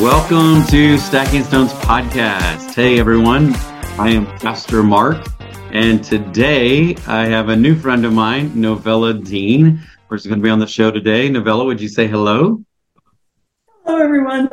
Welcome to Stacking Stones podcast. Hey everyone, I am Pastor Mark, and today I have a new friend of mine, Novella Dean, who's going to be on the show today. Novella, would you say hello? Hello everyone.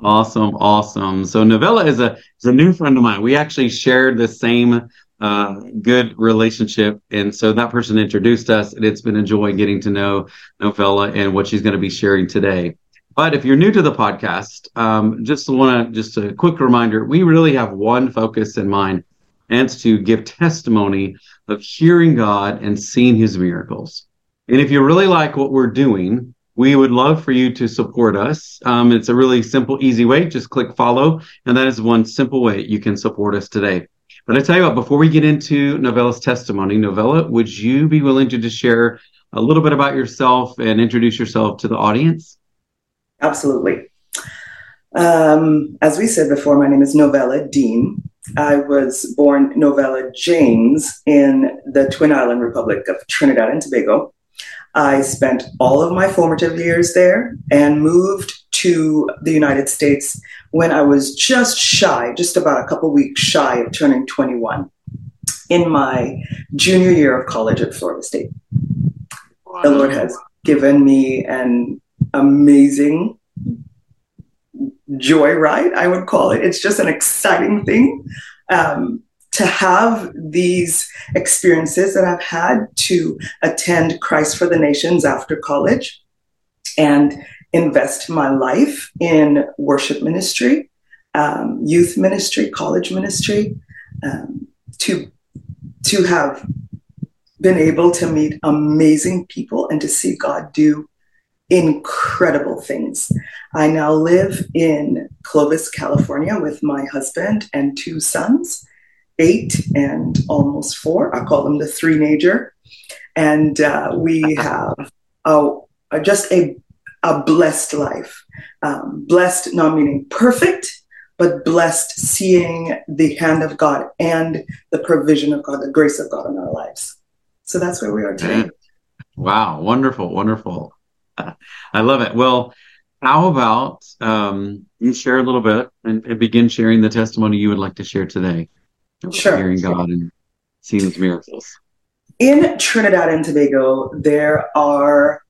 Awesome, awesome. So Novella is a is a new friend of mine. We actually shared the same uh, good relationship, and so that person introduced us, and it's been a joy getting to know Novella and what she's going to be sharing today. But if you're new to the podcast, um, just want to just a quick reminder: we really have one focus in mind, and it's to give testimony of hearing God and seeing His miracles. And if you really like what we're doing, we would love for you to support us. Um, it's a really simple, easy way. Just click follow, and that is one simple way you can support us today. But I tell you what, before we get into Novella's testimony, Novella, would you be willing to just share a little bit about yourself and introduce yourself to the audience? Absolutely. Um, as we said before, my name is Novella Dean. I was born Novella James in the Twin Island Republic of Trinidad and Tobago. I spent all of my formative years there and moved to the United States when I was just shy, just about a couple weeks shy of turning 21 in my junior year of college at Florida State. Wow. The Lord has given me an amazing joyride, I would call it. It's just an exciting thing. Um, to have these experiences that I've had to attend Christ for the Nations after college and invest my life in worship ministry, um, youth ministry, college ministry, um, to to have been able to meet amazing people and to see God do incredible things. I now live in Clovis, California with my husband and two sons, eight and almost four. I call them the three major. And uh, we have a, a, just a, a blessed life. Um, blessed, not meaning perfect, but blessed seeing the hand of God and the provision of God, the grace of God in our lives. So that's where we are today. Wow, wonderful, wonderful. I love it. Well, how about um, you share a little bit and, and, begin sharing the testimony you would like to share today? Sure. Hearing God and seeing His miracles. In Trinidad and Tobago, there are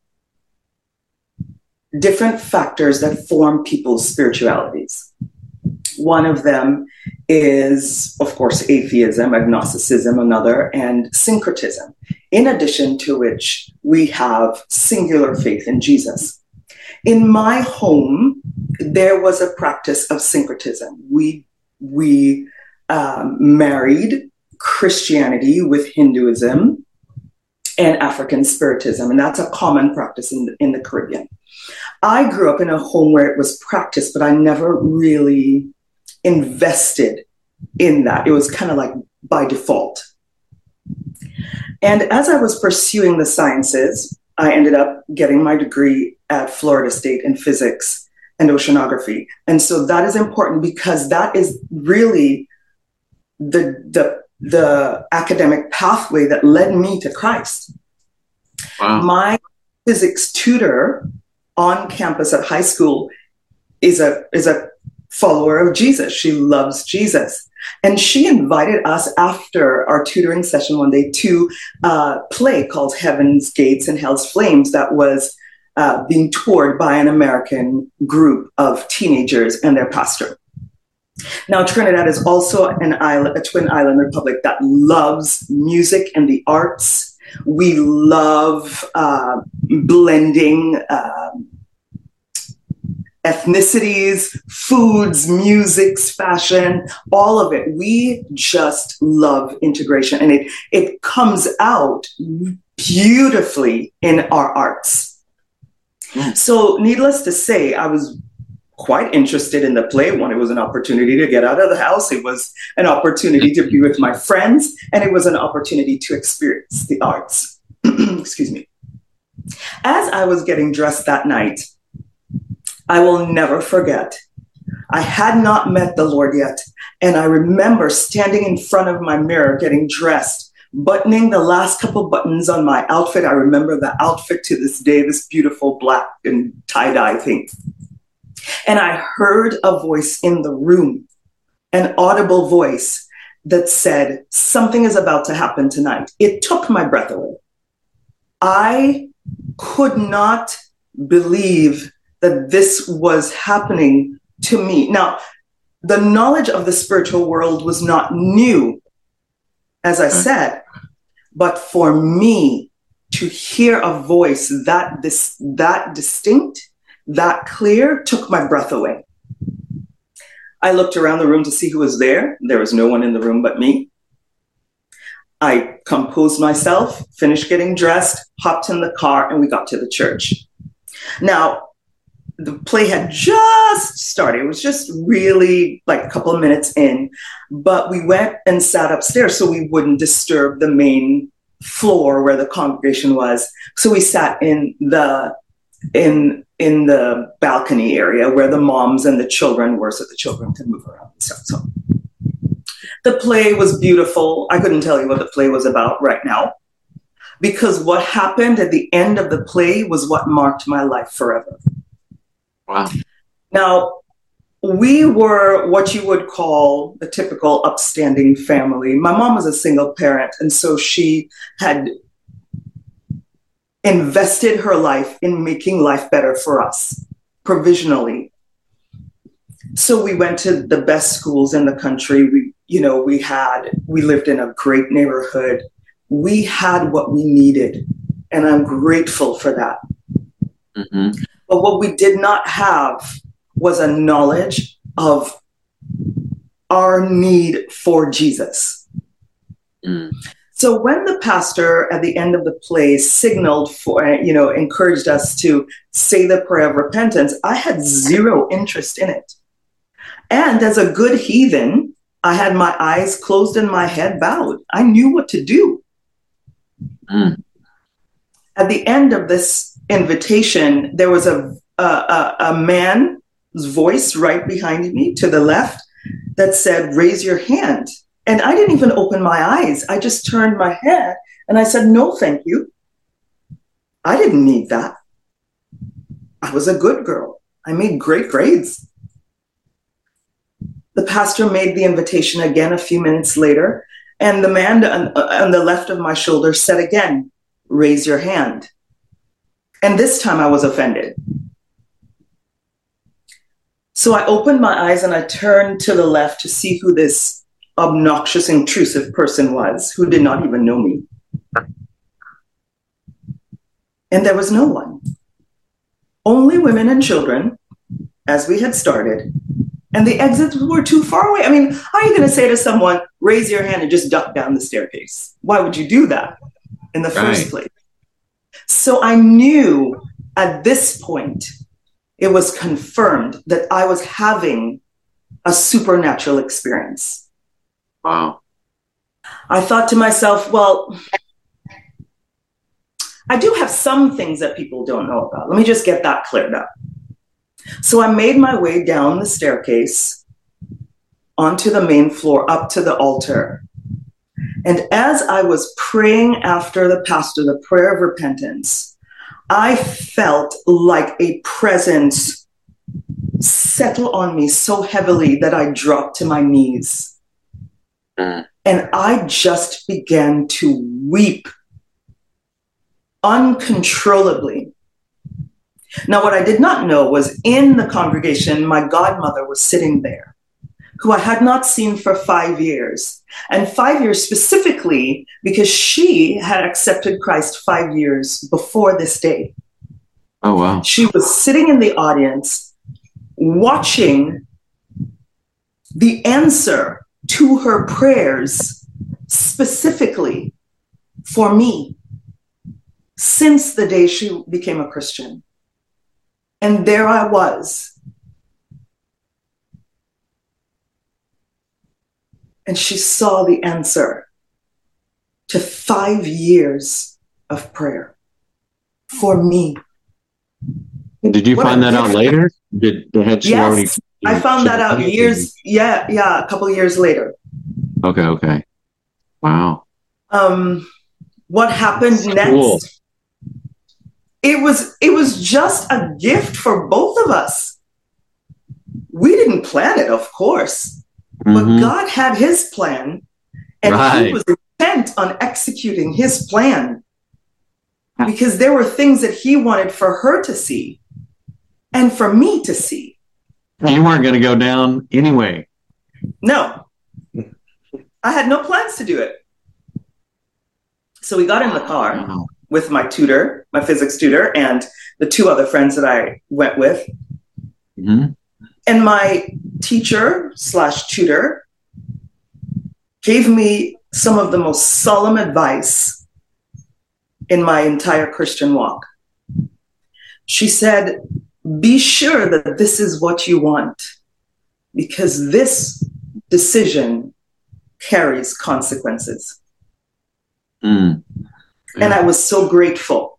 different factors that form people's spiritualities. One of them is, of course, atheism, agnosticism, another, and syncretism, in addition to which we have singular faith in Jesus. In my home, there was a practice of syncretism. We, we um, married Christianity with Hinduism and African Spiritism, and that's a common practice in the, in the Caribbean. I grew up in a home where it was practiced, but I never really invested in that. It was kind of like by default. And as I was pursuing the sciences, I ended up getting my degree at Florida State in physics and oceanography. And so that is important because that is really the, the, the academic pathway that led me to Christ. Wow. My physics tutor on campus at high school is a, is a follower of Jesus. She loves Jesus. And she invited us after our tutoring session one day to a play called Heaven's Gates and Hell's Flames that was uh, being toured by an American group of teenagers and their pastor. Now, Trinidad is also an island, a twin island republic that loves music and the arts. We love uh, blending uh, ethnicities, foods, musics, fashion, all of it. We just love integration and it, it comes out beautifully in our arts. Mm. So, needless to say, I was quite interested in the play when it was an opportunity to get out of the house. It was an opportunity to be with my friends, and it was an opportunity to experience the arts. Excuse me. As I was getting dressed that night, I will never forget. I had not met the Lord yet. And I remember standing in front of my mirror, getting dressed, buttoning the last couple buttons on my outfit. I remember the outfit to this day, this beautiful black and tie dye thing. And I heard a voice in the room, an audible voice that said, Something is about to happen tonight. It took my breath away. I could not believe that this was happening to me. Now, the knowledge of the spiritual world was not new, as I mm. said, but for me to hear a voice that this that distinct, that clear, took my breath away. I looked around the room to see who was there. There was no one in the room but me. I composed myself, finished getting dressed, hopped in the car, and we got to the church. Now, the play had just started. It was just really like a couple of minutes in, but we went and sat upstairs so we wouldn't disturb the main floor where the congregation was. So we sat in the in in the balcony area where the moms and the children were, so the children could move around and stuff. So the play was beautiful. I couldn't tell you what the play was about right now because what happened at the end of the play was what marked my life forever. Wow. Now, we were what you would call a typical upstanding family. My mom was a single parent, and so she had invested her life in making life better for us provisionally. So we went to the best schools in the country. We, you know, we had, we lived in a great neighborhood. We had what we needed, and I'm grateful for that. Mm-hmm. But what we did not have was a knowledge of our need for Jesus. Mm. So when the pastor at the end of the play signaled for, you know, encouraged us to say the prayer of repentance, I had zero interest in it. And as a good heathen, I had my eyes closed and my head bowed. I knew what to do. Mm. At the end of this invitation, there was a, a, a man's voice right behind me to the left that said, Raise your hand. And I didn't even open my eyes. I just turned my head and I said, No, thank you. I didn't need that. I was a good girl. I made great grades. The pastor made the invitation again a few minutes later, and the man on, on the left of my shoulder said again, Raise your hand. And this time I was offended. So I opened my eyes and I turned to the left to see who this obnoxious, intrusive person was who did not even know me. And there was no one. Only women and children, as we had started. And the exits were too far away. I mean, how are you going to say to someone, raise your hand and just duck down the staircase? Why would you do that in the right. first place? So I knew at this point, it was confirmed that I was having a supernatural experience. Wow. I thought to myself, well, I do have some things that people don't know about. Let me just get that cleared up. So I made my way down the staircase onto the main floor, up to the altar. And as I was praying after the pastor, the prayer of repentance, I felt like a presence settle on me so heavily that I dropped to my knees. Mm. And I just began to weep uncontrollably. Now, what I did not know was in the congregation, my godmother was sitting there who I had not seen for five years. And five years specifically because she had accepted Christ five years before this day. Oh, wow. She was sitting in the audience watching the answer to her prayers specifically for me since the day she became a Christian. And there I was and she saw the answer to five years of prayer for me. Did you what find that out later? Did had she yes, already? I found that out years. Yeah, yeah, a couple years later. Okay, okay. Wow. Um, what happened That's next? Cool. It was it was just a gift for both of us. We didn't plan it, of course, but Mhm. God had his plan and he was intent on executing his plan because there were things that he wanted for her to see and for me to see. You weren't going to go down anyway. No, I had no plans to do it. So we got in the car Wow. with my tutor, my physics tutor, and the two other friends that I went with. Mhm. And my teacher slash tutor gave me some of the most solemn advice in my entire Christian walk. She said, Be sure that this is what you want, because this decision carries consequences. Mm. And I was so grateful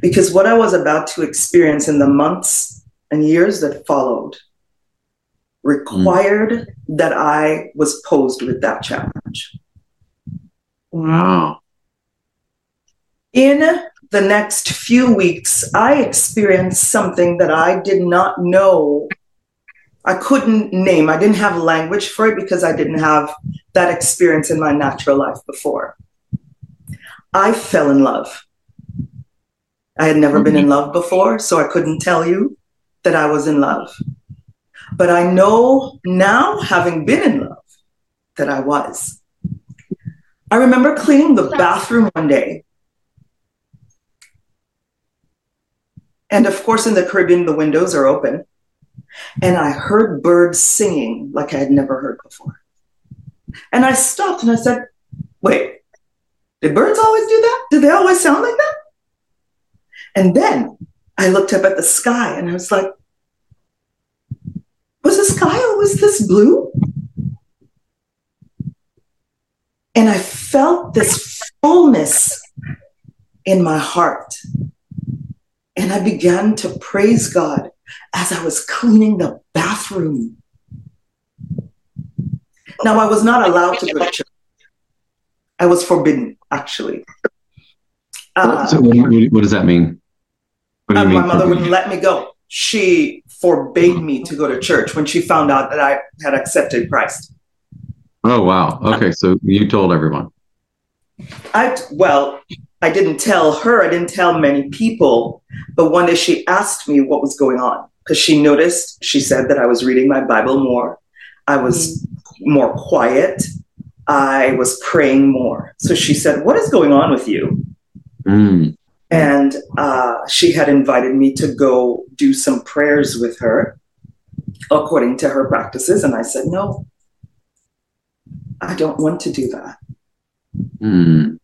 because what I was about to experience in the months and years that followed required that I was posed with that challenge. Wow. In the next few weeks, I experienced something that I did not know. I couldn't name. I didn't have language for it because I didn't have that experience in my natural life before. I fell in love. I had never been in mm-hmm. love before, so I couldn't tell you that I was in love. But I know now, having been in love, that I was. I remember cleaning the bathroom one day. And of course, in the Caribbean, the windows are open. And I heard birds singing like I had never heard before. And I stopped and I said, Wait, did birds always do that? Did they always sound like that? And then I looked up at the sky and I was like, Was the sky always this blue? And I felt this fullness in my heart. And I began to praise God as I was cleaning the bathroom. Now, I was not allowed to go to church. I was forbidden, actually. Uh, so what, what- what does that mean? What do you and my mother wouldn't let me go. She forbade me to go to church when she found out that I had accepted Christ. Oh wow. Okay, so you told everyone. I well, I didn't tell her. I didn't tell many people. But one day she asked me what was going on because she noticed. She said that I was reading my Bible more. I was more quiet. I was praying more. So she said, "What is going on with you?" Mm. And uh, she had invited me to go do some prayers with her according to her practices. And i said no i don't want to do that. Mm.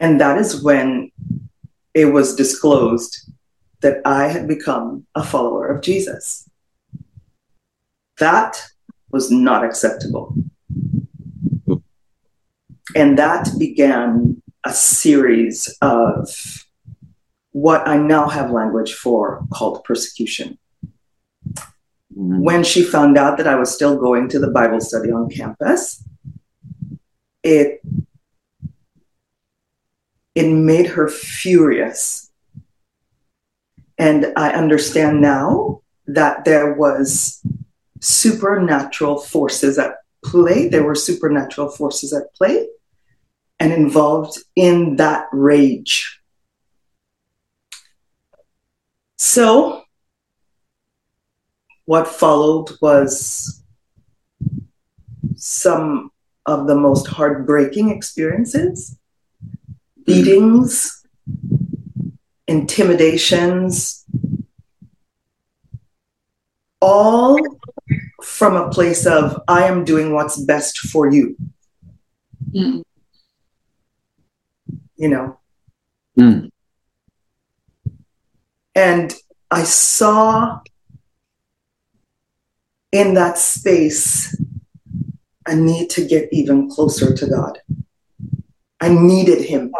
and that is when it was disclosed that i had become a follower of jesus. That was not acceptable. And that began a series of what I now have language for called persecution. Mm. When she found out that I was still going to the Bible study on campus, it it made her furious. And I understand now that there was supernatural forces at play. There were supernatural forces at play and involved in that rage. So, what followed was some of the most heartbreaking experiences beatings, intimidations, all from a place of, I am doing what's best for you. Mm. You know, Mm. And I saw in that space a need to get even closer to God. I needed Him.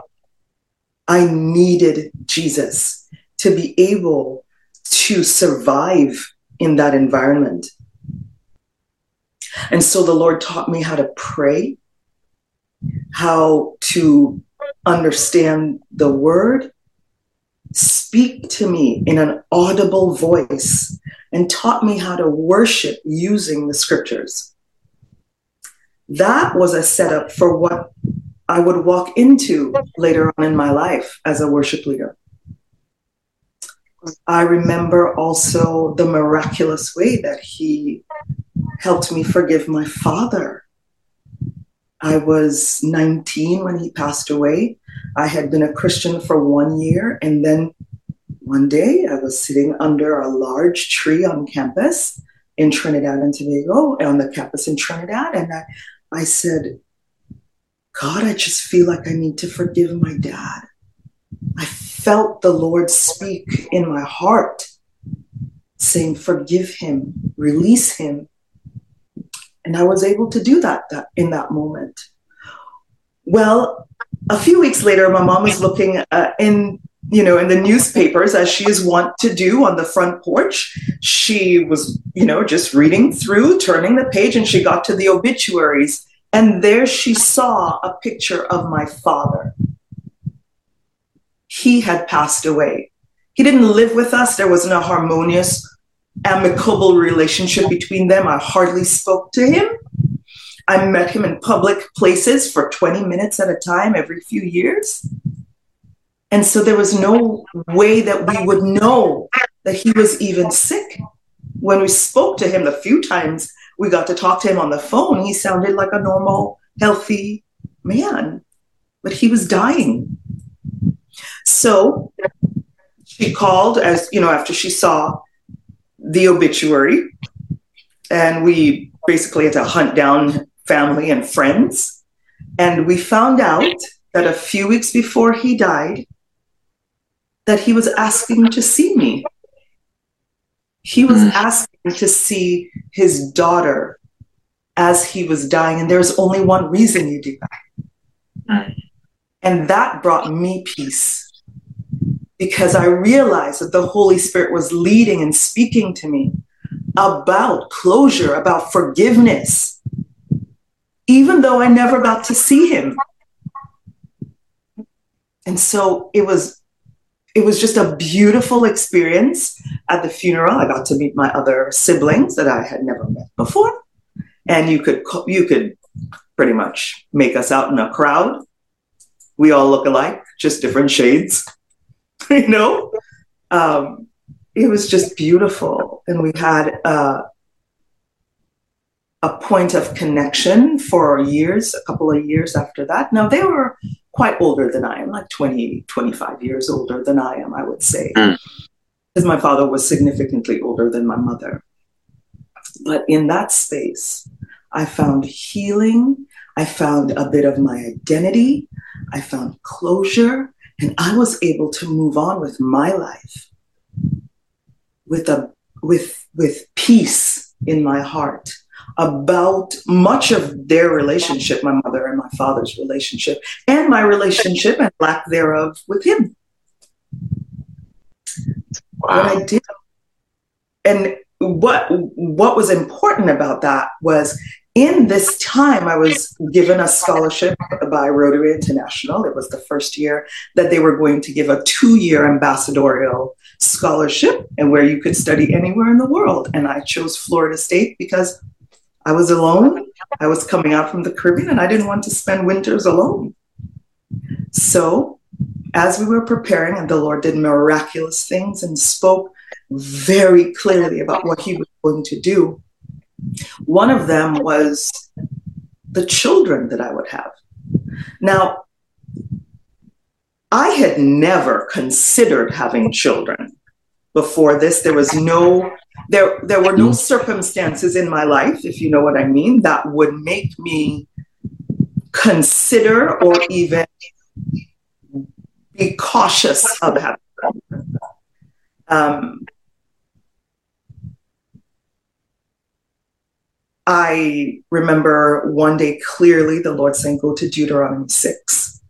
I needed Jesus to be able to survive in that environment. And so the Lord taught me how to pray, how to understand the word, speak to me in an audible voice and taught me how to worship using the scriptures. That was a setup for what I would walk into later on in my life as a worship leader. I remember also the miraculous way that he helped me forgive my father. I was 19 when he passed away. I had been a Christian for one year, and then one day I was sitting under a large tree on campus in Trinidad and Tobago, on the campus in Trinidad, and I, I said, God, I just feel like I need to forgive my dad. I felt the Lord speak in my heart, saying, Forgive him, release him. And I was able to do that, that in that moment. Well, a few weeks later, my mom was looking uh, in you know, in the newspapers, as she is wont to do on the front porch. She was, you know, just reading through, turning the page, and she got to the obituaries. And there she saw a picture of my father. He had passed away. He didn't live with us. There wasn't a harmonious, amicable relationship between them. I hardly spoke to him. I met him in public places for 20 minutes at a time every few years. And so there was no way that we would know that he was even sick. When we spoke to him the few times we got to talk to him on the phone, he sounded like a normal, healthy man, but he was dying. So she called as, you know, after she saw the obituary, and we basically had to hunt down family and friends. And we found out that a few weeks before he died, that he was asking to see me. He was mm. asking to see his daughter as he was dying. And there's only one reason you do that. Mm. And that brought me peace because I realized that the Holy Spirit was leading and speaking to me about closure, about forgiveness, even though I never got to see him. And so it was it was just a beautiful experience at the funeral. I got to meet my other siblings that I had never met before, and you could you could pretty much make us out in a crowd. We all look alike, just different shades, you know. Um, it was just beautiful, and we had uh, a point of connection for years, a couple of years after that. Now they were quite older than I am, like 20, 25 years older than I am, I would say. Mm. Because my father was significantly older than my mother. But in that space, I found healing. I found a bit of my identity. I found closure. And I was able to move on with my life with a with with peace in my heart about much of their relationship, my mother and my father's relationship, and my relationship and lack thereof with him. Wow. What I did, and what what was important about that was in this time I was given a scholarship by Rotary International. It was the first year that they were going to give a two-year ambassadorial scholarship and where you could study anywhere in the world. And I chose Florida State because I was alone. I was coming out from the Caribbean and I didn't want to spend winters alone. So, as we were preparing, and the Lord did miraculous things and spoke very clearly about what He was going to do, one of them was the children that I would have. Now, I had never considered having children before this. There was no there there were no mm. circumstances in my life, if you know what I mean, that would make me consider or even be cautious of having um, I remember one day clearly the Lord saying, Go to Deuteronomy 6.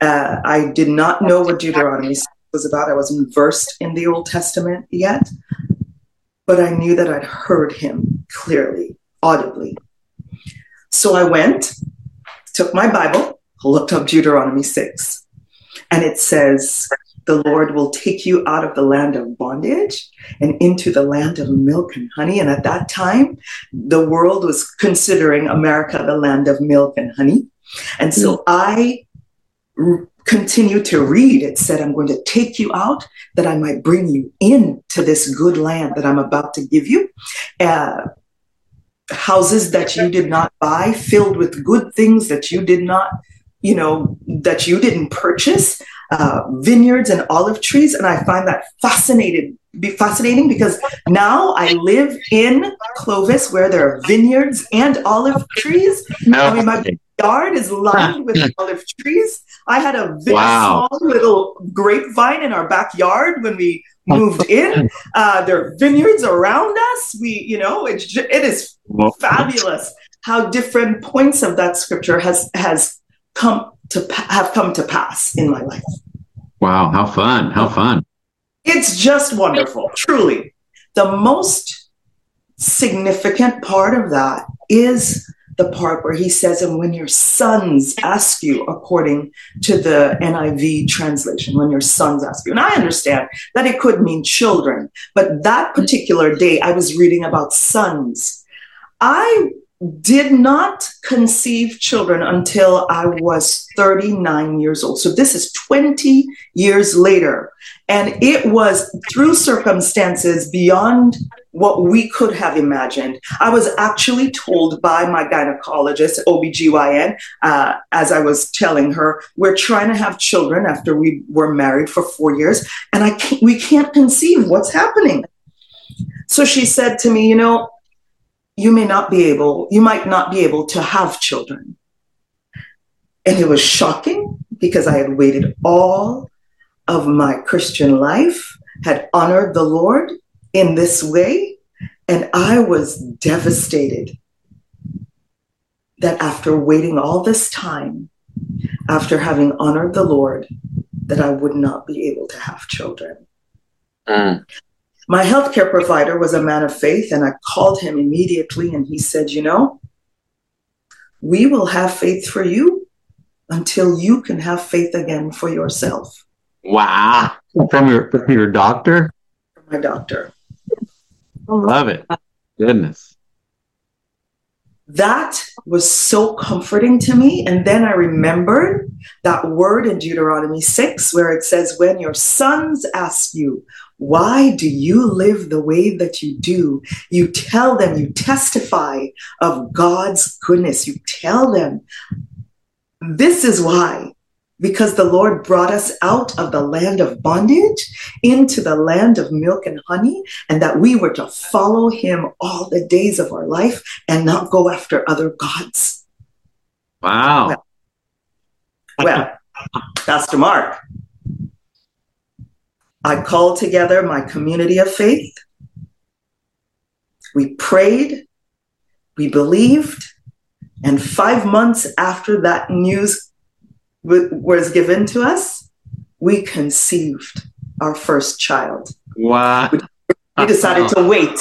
Uh, I did not know what Deuteronomy 6 was about. I wasn't versed in the Old Testament yet but I knew that I'd heard him clearly, audibly. So I went, took my Bible, looked up Deuteronomy 6, and it says, the Lord will take you out of the land of bondage and into the land of milk and honey. And at that time, the world was considering America the land of milk and honey. And so I r- continued to read. It said, I'm going to take you out that I might bring you into this good land that I'm about to give you. Uh, houses that you did not buy, filled with good things that you did not, you know, that you didn't purchase, uh, vineyards and olive trees. And I find that fascinated, be fascinating because now I live in Clovis where there are vineyards and olive trees. No. I mean, my yard is lined with olive trees. I had a very Wow. small little grapevine in our backyard when we moved in. Uh, there are vineyards around us. We, you know, it is fabulous how different points of that scripture has has come to pa- have come to pass in my life. Wow, how fun! How fun! It's just wonderful, truly. The most significant part of that is the part where he says, and when your sons ask you, according to the NIV translation, when your sons ask you. And I understand that it could mean children, but that particular day I was reading about sons. I did not conceive children until I was 39 years old. So this is 20 years later. And it was through circumstances beyond what we could have imagined. I was actually told by my gynecologist, OBGYN, uh, as I was telling her, we're trying to have children after we were married for four years, and I can't, we can't conceive what's happening. So she said to me, you know, you may not be able, you might not be able to have children. And it was shocking because I had waited all of my Christian life, had honored the Lord in this way, and I was devastated that after waiting all this time, after having honored the Lord, that I would not be able to have children. Mm. My healthcare provider was a man of faith, and I called him immediately, and he said, You know, we will have faith for you until you can have faith again for yourself. Wow, from your from your doctor. My doctor. Oh, Love it. Goodness. That was so comforting to me. And then I remembered that word in Deuteronomy 6 where it says, When your sons ask you, why do you live the way that you do? You tell them, you testify of God's goodness. You tell them, this is why. Because the Lord brought us out of the land of bondage into the land of milk and honey, and that we were to follow him all the days of our life and not go after other gods. Wow. Well, Pastor Mark, I called together my community of faith. We prayed, we believed, and five months after that news w- was given to us, we conceived our first child. Wow. We decided to wait.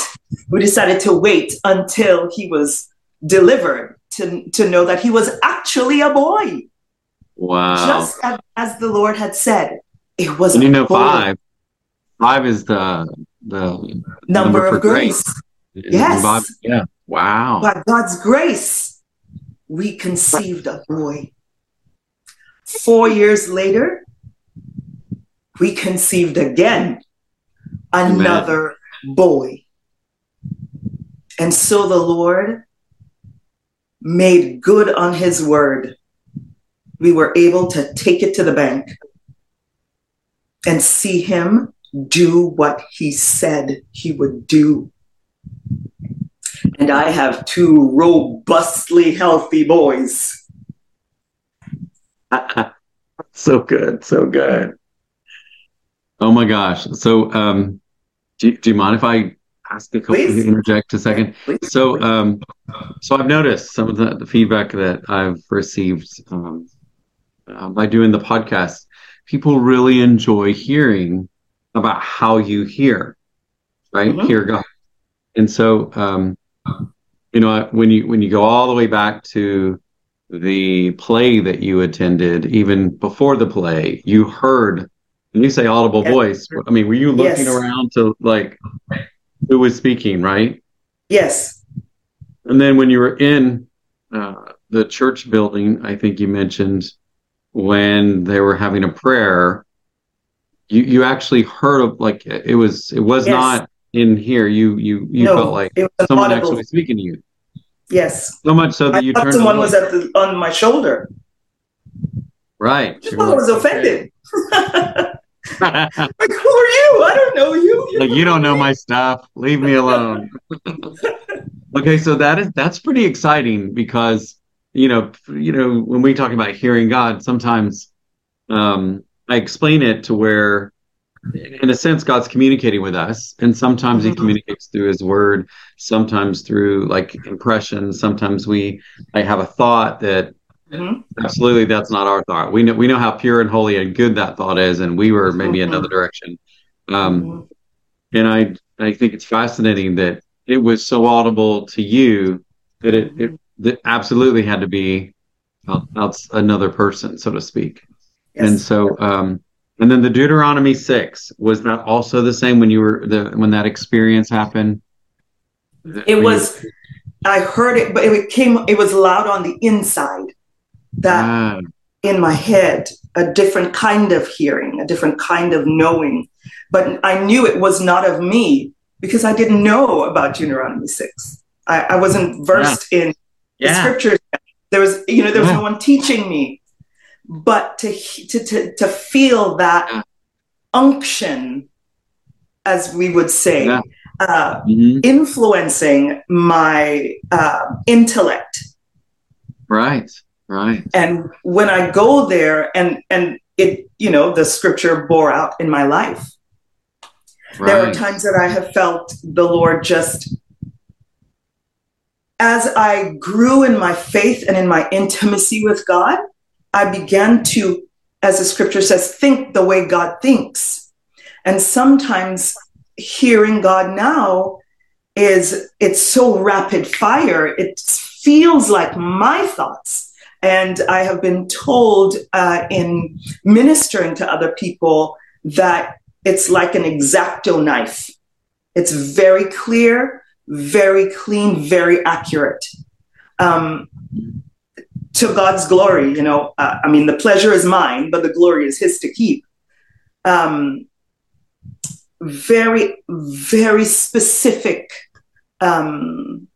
We decided to wait until he was delivered to, to know that he was actually a boy, Wow. just as, as the Lord had said. It was and you know, boy. five. Five is the the number, for of grace. In Yes. Bible. Yeah. Wow. By God's grace, we conceived a boy. Four years later, we conceived again another boy. And so the Lord made good on his word. We were able to take it to the bank and see him do what he said he would do. And I have two robustly healthy boys. so good. So good. Oh my gosh. So, um, do, do you mind if I ask a couple, Please. interject a second? Please. So, um, so I've noticed some of the, the feedback that I've received um, uh, by doing the podcast. People really enjoy hearing about how you hear, right? Mhm. Hear God, and so um, you know when you when you go all the way back to the play that you attended, even before the play, you heard when you say audible Yes. voice, I mean, were you looking Yes. around to like who was speaking, right? Yes. And then when you were in uh, the church building, I think you mentioned when they were having a prayer, you you actually heard of like it was it was Yes. not in here. You you you no, felt like it was someone audible. actually speaking to you. Yes. So much so that I you thought turned someone was at the, on my shoulder. right. I just You thought I were was offended. like, who are you? I don't know you. like you don't know my stuff. Leave me alone. okay, so that is that's pretty exciting because you know you know when we talk about hearing God, sometimes um, I explain it to where, in a sense, God's communicating with us, and sometimes He Mhm. communicates through His Word, sometimes through like impressions. Sometimes we I have a thought that Mhm. absolutely that's not our thought. We know we know how pure and holy and good that thought is, and we were maybe Mhm. another direction. Um, Mhm. and I I think it's fascinating that it was so audible to you that it, it that absolutely had to be out another person, so to speak. And so, um, and then the Deuteronomy six was that also the same when you were the when that experience happened. It was. I heard it, but it came. It was loud on the inside. That Ah, in my head, a different kind of hearing, a different kind of knowing. But I knew it was not of me because I didn't know about Deuteronomy 6. I, I wasn't versed in the scriptures. There was, you know, there was Yeah. no one teaching me. But to, to, to, to feel that Yeah. unction, as we would say, Yeah. uh, Mhm. influencing my uh, intellect right, right, and when i go there and and it you know the scripture bore out in my life there are times that i have felt the lord just as i grew in my faith and in my intimacy with god i began to as the scripture says think the way god thinks. And sometimes hearing god now is it's so rapid fire. It feels like my thoughts. And i have been told uh, in ministering to other people that it's like an X-Acto knife. It's very clear very clean very accurate. Um, to god's glory you know uh, i mean the pleasure is mine but the glory is his to keep um, very very specific um,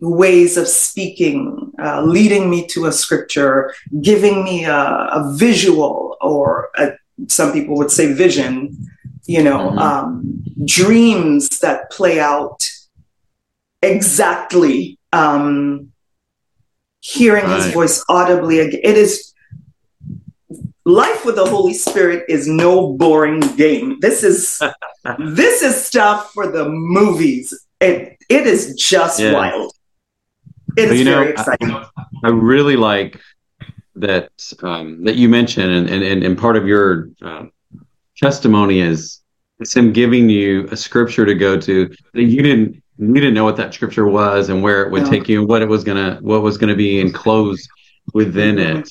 ways of speaking, uh, leading me to a scripture, giving me a, a visual, or a, some people would say vision, you know, Mhm. um, dreams that play out exactly, um, hearing his voice audibly. again. It is life with the Holy Spirit is no boring game. This is this is stuff for the movies. It it is just Yeah. wild. It is you know, very I- exciting. I really like that um, that you mentioned, and, and, and, part of your uh, testimony is it's him giving you a scripture to go to. that You didn't you didn't know what that scripture was and where it would No. take you, and what it was gonna what was gonna be enclosed within it.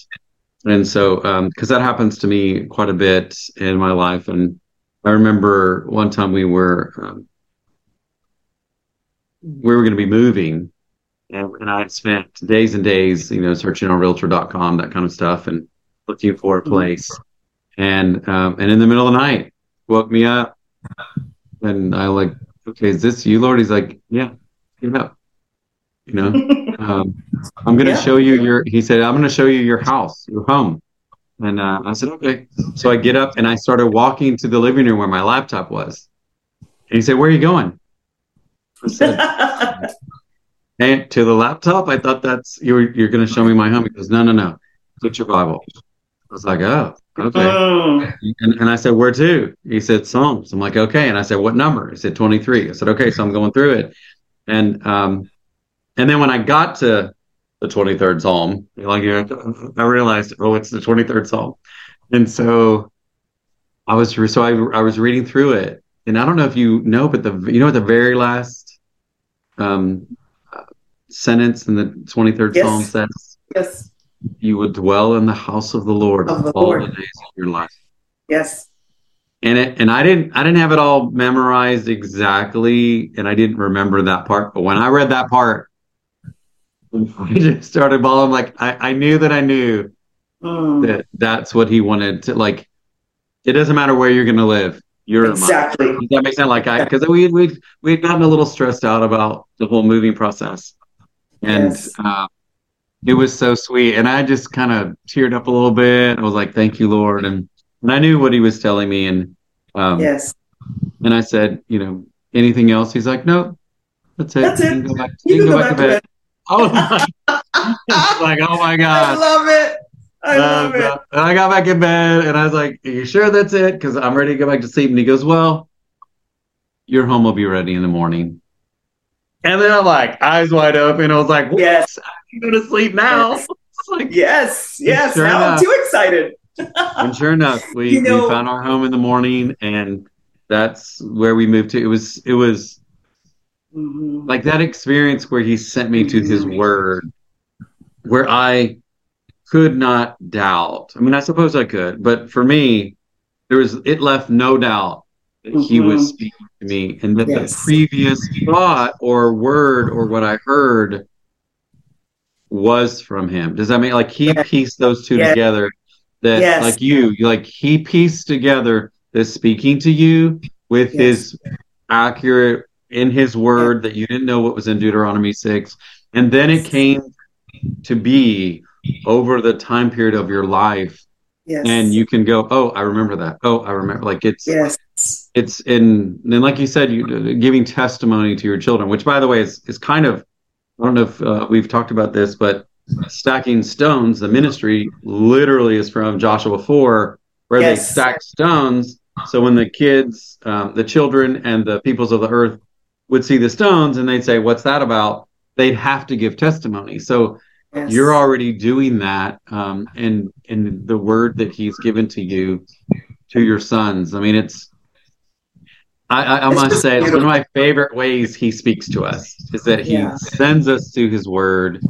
And so, because that happens to me quite a bit in my life, and I remember one time we were um, we were going to be moving, and, and I spent days and days, you know, searching on Realtor.com, that kind of stuff, and looking for a Mhm. place. And um, and in the middle of the night, woke me up, and I like, okay, is this you, Lord? He's like, yeah, get up. You know, um, I'm going to Yeah. show you your. He said, I'm going to show you your house, your home. And uh, I said, okay. So I get up and I started walking to the living room where my laptop was. And he said, where are you going? I said, and to the laptop. I thought that's you're you're going to show me my home. He goes, no, no, no. Get your Bible. I was like, oh, okay. And, and I said, where to? He said, Psalms. I'm like, okay. And I said, what number? He said, 23. I said, okay. So I'm going through it. And um, and then when I got to the 23rd Psalm, like I realized, oh, it's the 23rd Psalm. And so I was so I, I was reading through it, and I don't know if you know, but the you know what the very last um, sentence in the 23rd Yes. Psalm says, yes, "You would dwell in the house of the Lord Of the all Lord. the days of your life." yes. and it and I didn't I didn't have it all memorized exactly, and I didn't remember that part. But when I read that part, I just started bawling. Like I, I knew that I knew Mm. that that's what he wanted to like. It doesn't matter where you're going to live. You're. Exactly. Does that make sense? Like I, because we we we had gotten a little stressed out about the whole moving process, and Yes. uh, it was so sweet. And I just kind of teared up a little bit. I was like, "Thank you, Lord," and and I knew what he was telling me, and um, Yes. and I said, you know, anything else? He's like, no, that's it. That's You it. can go back, You can go back to bed. Oh my! Like, oh my God. I love it. I love Uh, it. And I got back in bed and I was like, Are you sure that's it? Because I'm ready to go back to sleep. And he goes, Well, your home will be ready in the morning. And then I'm like, eyes wide open. I was like, what? Yes. I can go to sleep now. Yes. Like, Yes. Yes. Sure now enough. I'm too excited. and sure enough, we, You know- we found our home in the morning and that's where we moved to. It was it was Mhm. like that experience where he sent me to his word where I could not doubt. I mean, I suppose I could, but for me, there was it left no doubt that he was Mhm. speaking to me and that Yes. the previous thought or word or what I heard was from him. Does that mean like he Yes. pieced those two Yes. together? That Yes. like you, like he pieced together this speaking to you with his accurate in his word that you didn't know what was in Deuteronomy 6 and then it came to be over the time period of your life Yes. and you can go oh I remember that oh I remember like it's Yes. it's in and like you said you giving testimony to your children which by the way is is kind of I don't know if uh, we've talked about this but stacking stones the ministry literally is from Joshua 4 where they stack stones. So when the kids um, the children and the peoples of the earth would see the stones and they'd say what's that about? They'd have to give testimony. So Yes. you're already doing that um, in in the word that he's given to you to your sons. I mean it's i i, I must say it's one of my favorite ways he speaks to us is that he Yeah. sends us to his word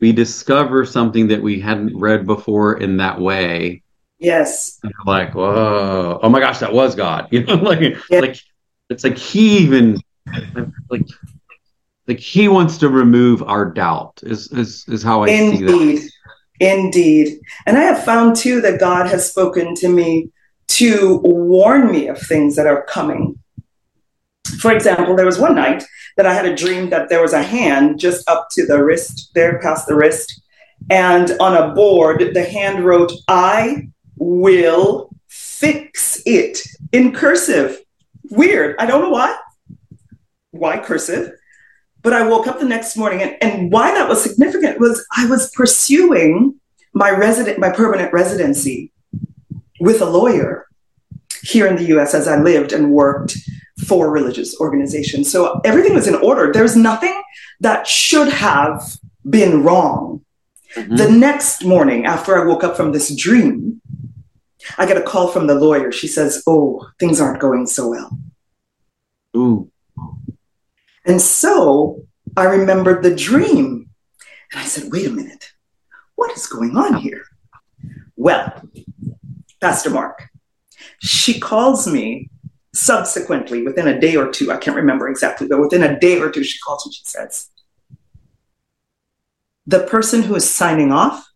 we discover something that we hadn't read before in that way Yes. and we're like whoa oh my gosh that was god you know like Yeah. like it's like he even like like he wants to remove our doubt is is, is how i see that Indeed. Indeed. And I have found too that God has spoken to me to warn me of things that are coming. For example, there was one night that I had a dream that there was a hand just up to the wrist, there past the wrist. And on a board, the hand wrote, I will fix it in cursive. Weird. I don't know why. Why cursive? But I woke up the next morning, and, and why that was significant was I was pursuing my resident, my permanent residency with a lawyer here in the U.S. as I lived and worked for religious organizations. So everything was in order. There's nothing that should have been wrong. Mhm. The next morning, after I woke up from this dream, I get a call from the lawyer. She says, "Oh, things aren't going so well." Ooh. And so I remembered the dream. And I said, wait a minute, what is going on here? Well, Pastor Mark, she calls me subsequently within a day or two. I can't remember exactly, but within a day or two, she calls me. She says, the person who is signing off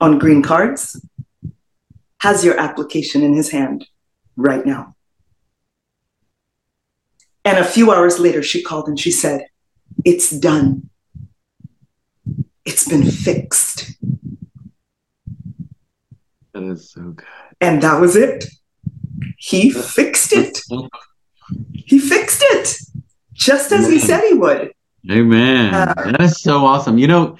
on green cards has your application in his hand right now. And a few hours later, she called and she said, It's done. It's been fixed. That is so good. And that was it. He fixed it. He fixed it just as he said he would. Amen. Uh, that is so awesome. You know,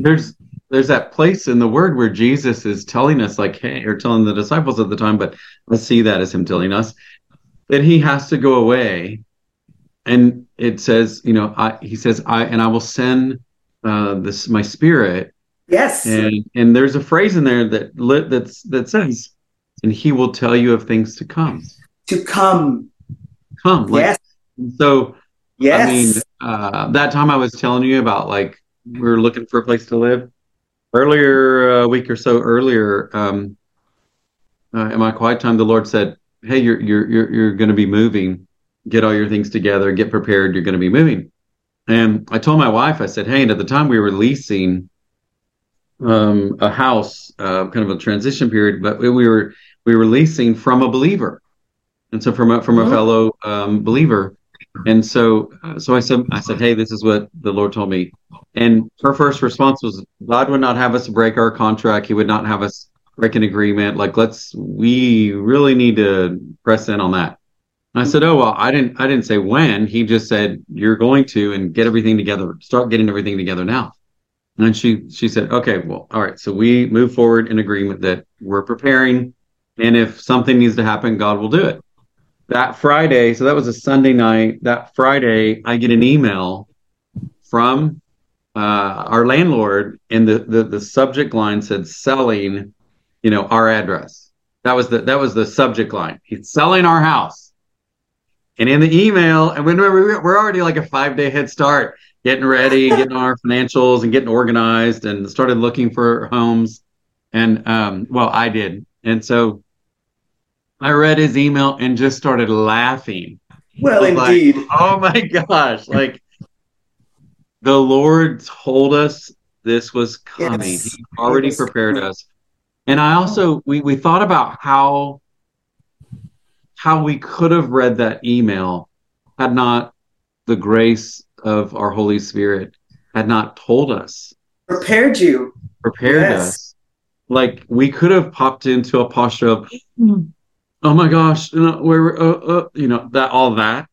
there's there's that place in the word where Jesus is telling us, like, hey, or telling the disciples at the time, but let's see that as him telling us that he has to go away. And it says, you know, I, he says, I and I will send uh, this my spirit, Yes. and and there's a phrase in there that lit that's that says, and he will tell you of things to come. to come. Come, like, yes. so Yes. I mean, uh, that time I was telling you about like we were looking for a place to live earlier a week or so earlier. Um, uh, in my quiet time, the Lord said, "Hey, you're you're you're, you're going to be moving. Get all your things together. Get prepared. You're going to be moving." And I told my wife, I said, "Hey," and at the time we were leasing um, a house, uh, kind of a transition period, but we were we were leasing from a believer, and so from a from a Mhm. fellow um, believer. And so, uh, so I said, I said, hey, this is what the Lord told me. And her first response was, God would not have us break our contract. He would not have us break an agreement. Like, let's, we really need to press in on that. And I said, oh well, I didn't, I didn't say when. He just said you're going to and get everything together. Start getting everything together now. And she, she said, okay, well, all right. So we move forward in agreement that we're preparing, and if something needs to happen, God will do it that Friday, so that was a Sunday night. That Friday, I get an email from uh, our landlord, and the, the the subject line said selling, you know, our address. That was the that was the subject line. He's selling our house. And in the email, and remember, we we're already like a five day head start, getting ready, getting our financials, and getting organized, and started looking for homes. And um, well, I did, and so I read his email and just started laughing. Well, Like, indeed. Oh my gosh. Like the Lord told us this was coming. Yes. He already prepared us. And I also we we thought about how how we could have read that email had not the grace of our Holy Spirit had not told us, Prepared you. prepared Yes. us. Like we could have popped into a posture of oh my gosh, you know, where, uh, uh, you know, that all that,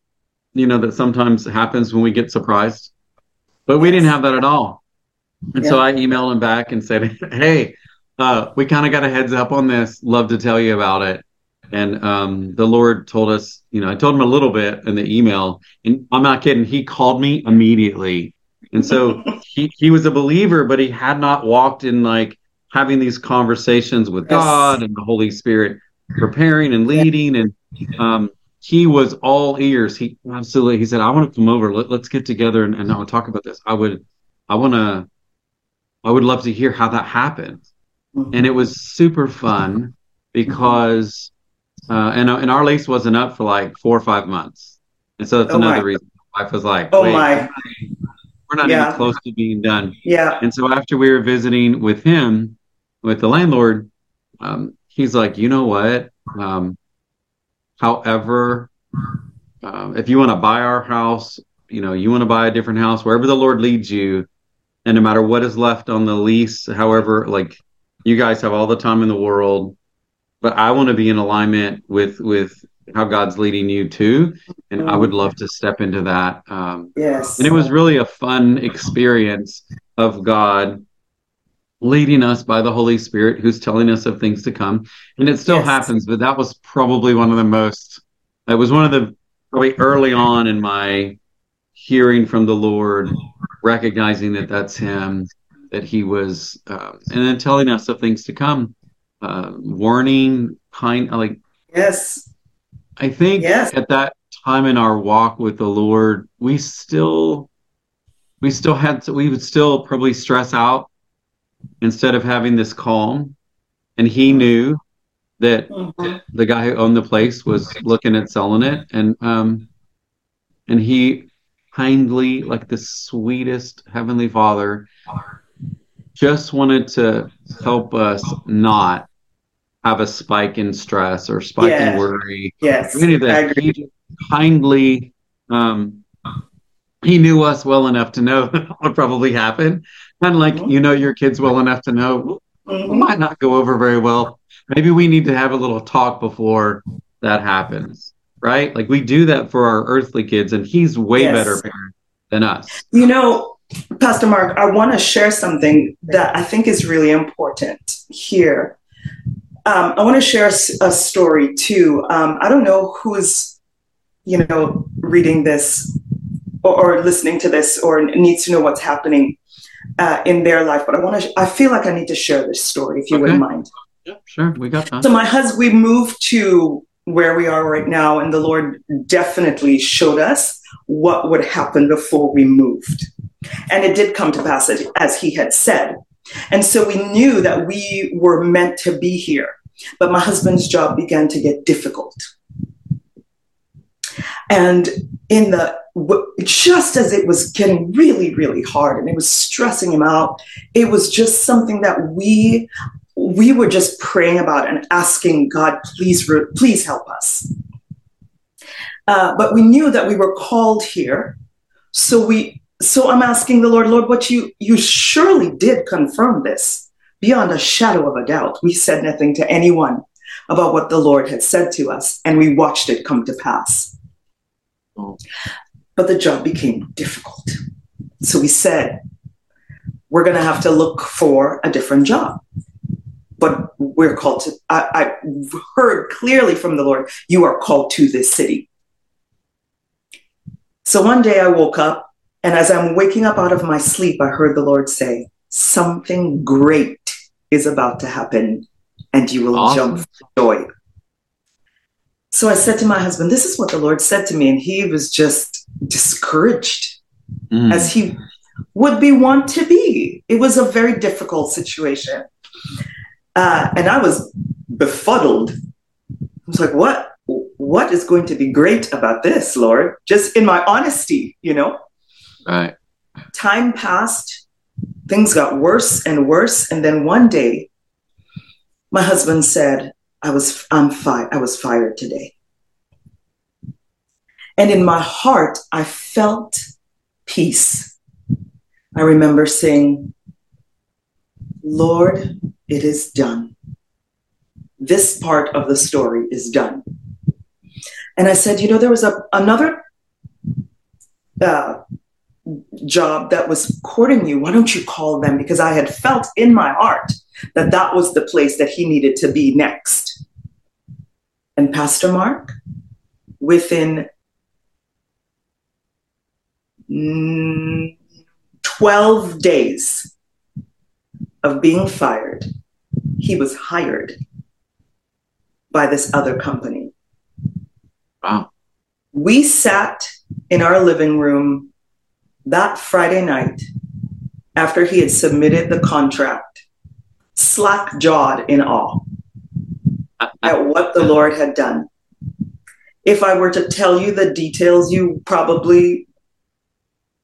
you know, that sometimes happens when we get surprised. But we Yes. didn't have that at all. And so I emailed him back and said, hey, uh, we kind of got a heads up on this. Love to tell you about it. And um, the Lord told us, you know, I told him a little bit in the email, and I'm not kidding. He called me immediately. And so he, he was a believer, but he had not walked in like having these conversations with Yes. God and the Holy Spirit preparing and leading and um, he was all ears he absolutely he said i want to come over Let, let's get together and, and i'll talk about this i would i want to i would love to hear how that happened and it was super fun because uh, and, and our lease wasn't up for like four or five months and so that's Oh, my. another reason my wife was like Oh my. we're not Yeah. even close to being done Yeah. and so after we were visiting with him, with the landlord, um, he's like, you know what? Um, however, um, if you want to buy our house, you know, you want to buy a different house, wherever the Lord leads you, and no matter what is left on the lease, however, like you guys have all the time in the world, but I want to be in alignment with with how God's leading you too, and I would love to step into that. Um, Yes. and it was really a fun experience of God leading us by the Holy Spirit who's telling us of things to come. And it still Yes. happens, but that was probably one of the most, that was one of the, probably early on in my hearing from the Lord, recognizing that that's Him, that He was, uh, and then telling us of things to come, uh, warning, kind, like, Yes. I think Yes. at that time in our walk with the Lord, we still we still had to, we would still probably stress out instead of having this calm. And he knew that Mhm. the guy who owned the place was looking at selling it and um and he kindly like the sweetest heavenly father just wanted to help us not have a spike in stress or spike Yeah. in worry Yes. any of that. agree. He kindly, um, he knew us well enough to know what would probably happen. Kind of like Mhm. you know your kids well enough to know it Mhm. might not go over very well. Maybe we need to have a little talk before that happens, right? Like we do that for our earthly kids, and he's way Yes. better parent than us. You know, Pastor Mark, I want to share something that I think is really important here. Um, I want to share a story too. Um, I don't know who's, you know, reading this or, or listening to this or needs to know what's happening uh, in their life, but I want to. I feel like I need to share this story, if you Okay. wouldn't mind. Yeah, sure, we got that. So my husband, we moved to where we are right now, and the Lord definitely showed us what would happen before we moved. And it did come to pass as, as he had said. And so we knew that we were meant to be here. But my husband's job began to get difficult. And in the just as it was getting really, really hard and it was stressing him out, it was just something that we we were just praying about and asking God, please, please help us. Uh, but we knew that we were called here, so we so I'm asking the Lord, Lord, what you you surely did confirm this beyond a shadow of a doubt. We said nothing to anyone about what the Lord had said to us, and we watched it come to pass. Oh. But the job became difficult. So we said, we're going to have to look for a different job. But we're called to, I, I heard clearly from the Lord, you are called to this city. So one day I woke up, and as I'm waking up out of my sleep, I heard the Lord say, Something great is about to happen, and you will awesome. jump for joy. So I said to my husband, This is what the Lord said to me. And he was just discouraged, mm. as he would be want to be. It was a very difficult situation. Uh, and I was befuddled. I was like, What? What is going to be great about this, Lord? Just in my honesty, you know? Right. Time passed, things got worse and worse. And then one day, my husband said, I was I'm fired. I was fired today. And in my heart, I felt peace. I remember saying, Lord, it is done. This part of the story is done. And I said, you know, there was a, another uh, job that was courting you. Why don't you call them? Because I had felt in my heart that that was the place that he needed to be next. And Pastor Mark, within 12 days of being fired, he was hired by this other company. Wow. We sat in our living room that Friday night after he had submitted the contract, slack jawed in awe at what the Lord had done. If I were to tell you the details, you probably,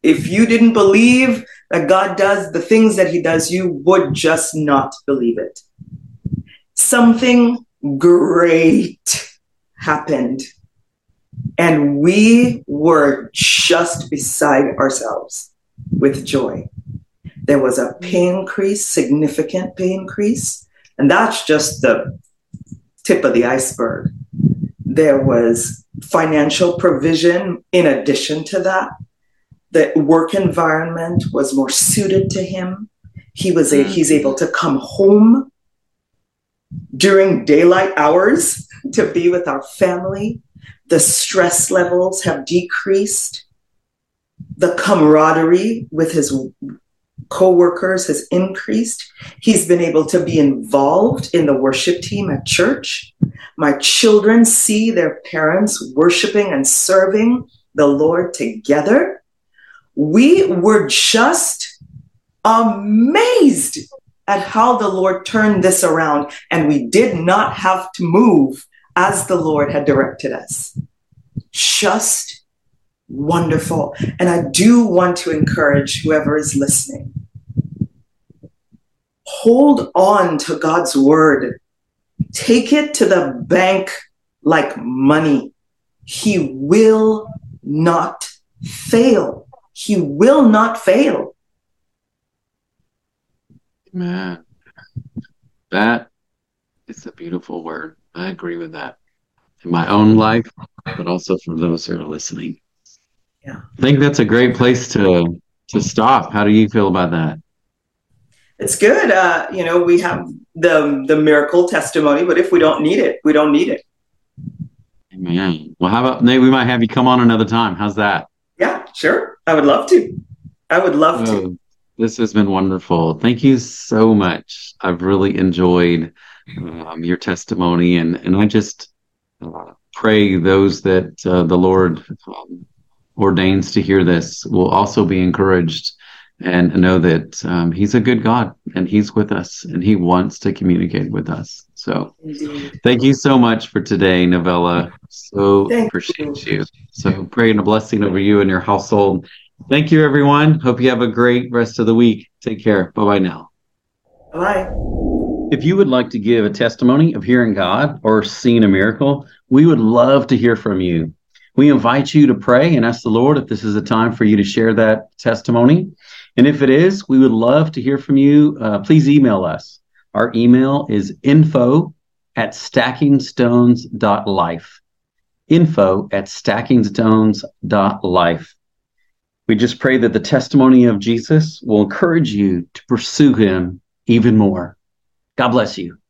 if you didn't believe that God does the things that He does, you would just not believe it. Something great happened, and we were just beside ourselves with joy. There was a pay increase, significant pay increase, and that's just the tip of the iceberg. There was financial provision in addition to that. The work environment was more suited to him. He was a, he's mm. able to come home during daylight hours to be with our family. The stress levels have decreased. The camaraderie with his co-workers has increased. He's been able to be involved in the worship team at church. My children see their parents worshiping and serving the Lord together. We were just amazed at how the Lord turned this around, and we did not have to move as the Lord had directed us. Just wonderful. And I do want to encourage whoever is listening hold on to God's word, take it to the bank like money. He will not fail. He will not fail. Man, that is a beautiful word. I agree with that in my own life, but also for those who are listening. Yeah. I think that's a great place to to stop. How do you feel about that? It's good. Uh, you know, we have the the miracle testimony, but if we don't need it, we don't need it. Amen. Well, how about Nate? We might have you come on another time. How's that? Yeah, sure. I would love to. I would love oh, to. This has been wonderful. Thank you so much. I've really enjoyed um, your testimony, and and I just uh, pray those that uh, the Lord um, ordains to hear this will also be encouraged and know that um, He's a good God and He's with us and He wants to communicate with us. So Indeed. thank you so much for today, Novella. So Thank appreciate you. you. So praying a blessing over you and your household. Thank you, everyone. Hope you have a great rest of the week. Take care. Bye bye now. Bye. If you would like to give a testimony of hearing God or seeing a miracle, we would love to hear from you. We invite you to pray and ask the Lord if this is a time for you to share that testimony. And if it is, we would love to hear from you. Uh, please email us. Our email is info at stackingstones.life. Info at stackingstones.life. We just pray that the testimony of Jesus will encourage you to pursue him even more. God bless you.